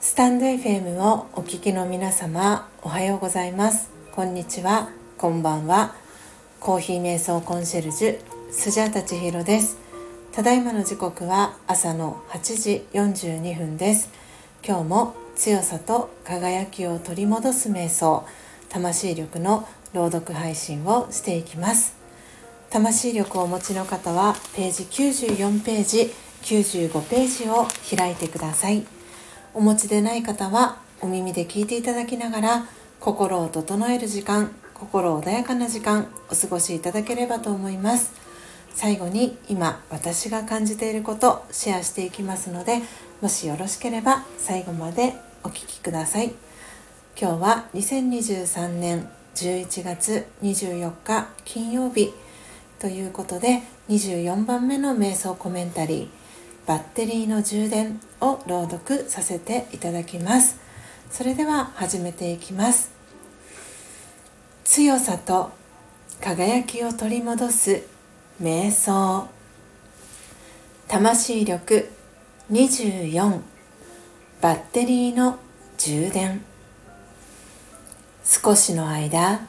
スタンド FM をお聞きの皆様おはようございます。こんにちは。こんばんは。コーヒー瞑想コンシェルジュスジャータチヒロです。ただいまの時刻は朝の8時42分です。今日も強さと輝きを取り戻す瞑想魂力の朗読配信をしていきます。魂力をお持ちの方はページ94ページ95ページを開いてください。お持ちでない方はお耳で聞いていただきながら心を整える時間心穏やかな時間お過ごしいただければと思います。最後に今私が感じていることシェアしていきますのでもしよろしければ最後までお聴きください。今日は2023年11月24日金曜日。ということで24番目の瞑想コメンタリー「バッテリーの充電」を朗読させていただきます。それでは始めていきます。強さと輝きを取り戻す瞑想。魂力24バッテリーの充電。少しの間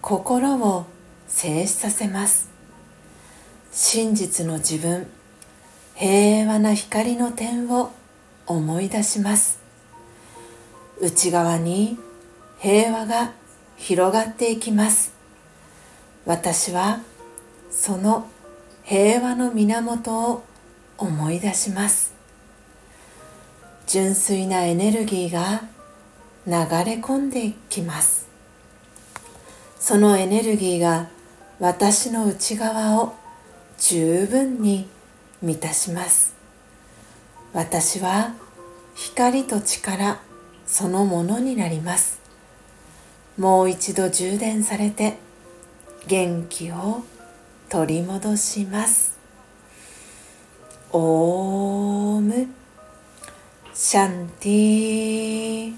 心を静止させます。真実の自分平和な光の点を思い出します。内側に平和が広がっていきます。私はその平和の源を思い出します。純粋なエネルギーが流れ込んでいきます。そのエネルギーが私の内側を十分に満たします。私は光と力そのものになります。もう一度充電されて元気を取り戻します。オーム。シャンティ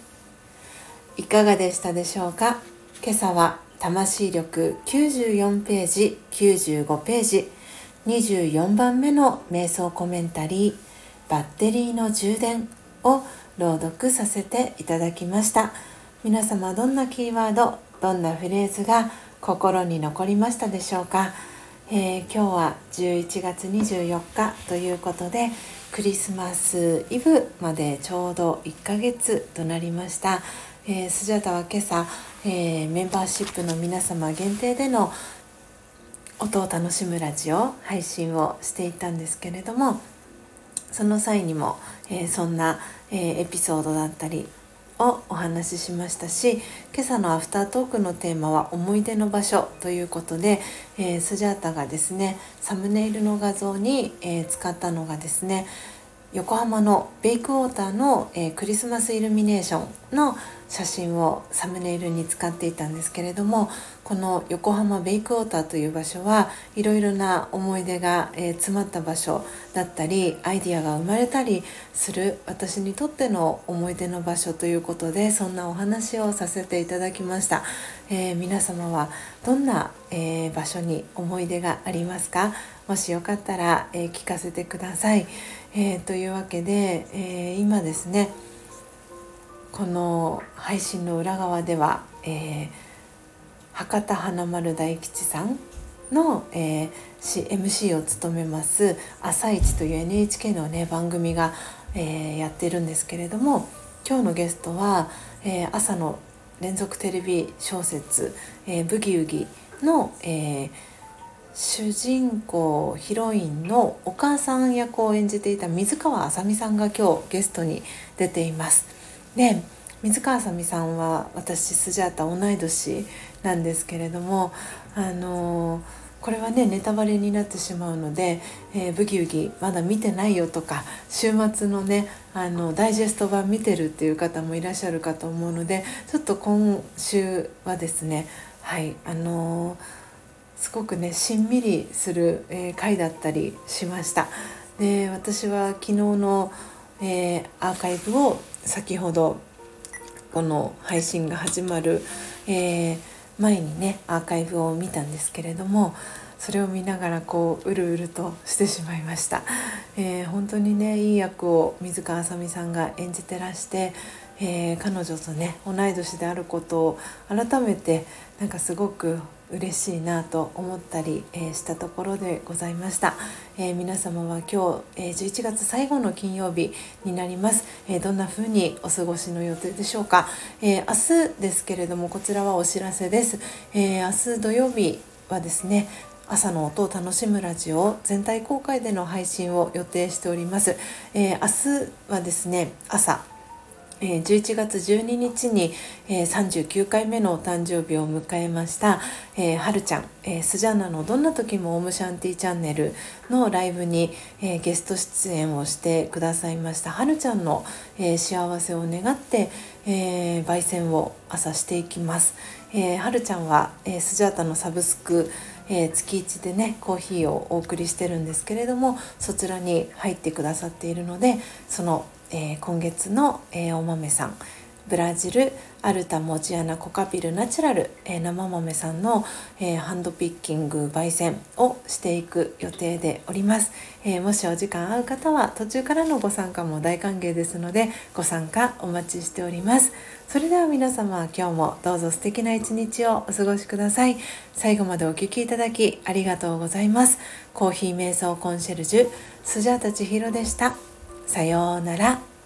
いかがでしたでしょうか？今朝は魂力94ページ95ページ24番目の瞑想コメンタリー「バッテリーの充電」を朗読させていただきました。皆様どんなキーワードどんなフレーズが心に残りましたでしょうか、えー、今日は11月24日ということでクリスマスイブまでちょうど1ヶ月となりました、えー、スジャタは今朝、えー、メンバーシップの皆様限定での音を楽しむラジオ配信をしていたんですけれどもその際にも、えー、そんな、え、エピソードだったりをお話ししましたし今朝のアフタートークのテーマは思い出の場所ということで、え、スジャータがですねサムネイルの画像に、え、使ったのがですね横浜のベイクウォーターの、えー、クリスマスイルミネーションの写真をサムネイルに使っていたんですけれどもこの横浜ベイクウォーターという場所はいろいろな思い出が、えー、詰まった場所だったりアイディアが生まれたりする私にとっての思い出の場所ということでそんなお話をさせていただきました、えー、皆様はどんな、え場所に思い出がありますか？もしよかったら、え聞かせてください。えー、というわけで、えー、今ですねこの配信の裏側では、えー、博多華丸大吉さんの、えー、MC を務めます「朝一という NHK の、ね、番組が、えー、やってるんですけれども今日のゲストは、えー、朝の連続テレビ小説「えー、ブギウギの」えー主人公ヒロインのお母さん役を演じていた水川あさみさんが今日ゲストに出ています。で水川あさみさんは私スジャータ同い年なんですけれどもあのこれはねネタバレになってしまうので「えー、ブギウギまだ見てないよ」とか週末のねあのダイジェスト版見てるっていう方もいらっしゃるかと思うのでちょっと今週はですねはいあのーすごくねしんみりする、えー、回だったりしました。で私は昨日の、えー、アーカイブを先ほどこの配信が始まる、えー、前にねアーカイブを見たんですけれどもそれを見ながらこううるうるとしてしまいました、えー、本当にねいい役を水川あさみさんが演じてらして、えー、彼女とね同い年であることを改めてなんかすごく嬉しいなと思ったり、えー、したところでございました、えー、皆様は今日、えー、11月最後の金曜日になります、えどんな風にお過ごしの予定でしょうか、え明日ですけれどもこちらはお知らせです、え明日土曜日はですね朝の音を楽しむラジオ全体公開での配信を予定しております、え明日はですね朝え11月12日に、え39回目のお誕生日を迎えました、えー、はるちゃん、えー、スジャーナのどんな時もオムシャンティチャンネルのライブに、えー、ゲスト出演をしてくださいました。はるちゃんの、え幸せを願って、え焙煎を朝していきます、えはるちゃんは、えスジャータのサブスクえー、月1でねコーヒーをお送りしてるんですけれどもそちらに入ってくださっているのでそのえー、今月の、えー、お豆さん。ブラジルアルタモジアナコカピルナチュラル、えー、生豆さんの、えー、ハンドピッキング焙煎をしていく予定でおります、えー、もしお時間合う方は途中からのご参加も大歓迎ですのでご参加お待ちしております。それでは皆様今日もどうぞ素敵な一日をお過ごしください。最後までお聴きいただきありがとうございます。コーヒー瞑想コンシェルジュスジャータ千尋でした。さようなら。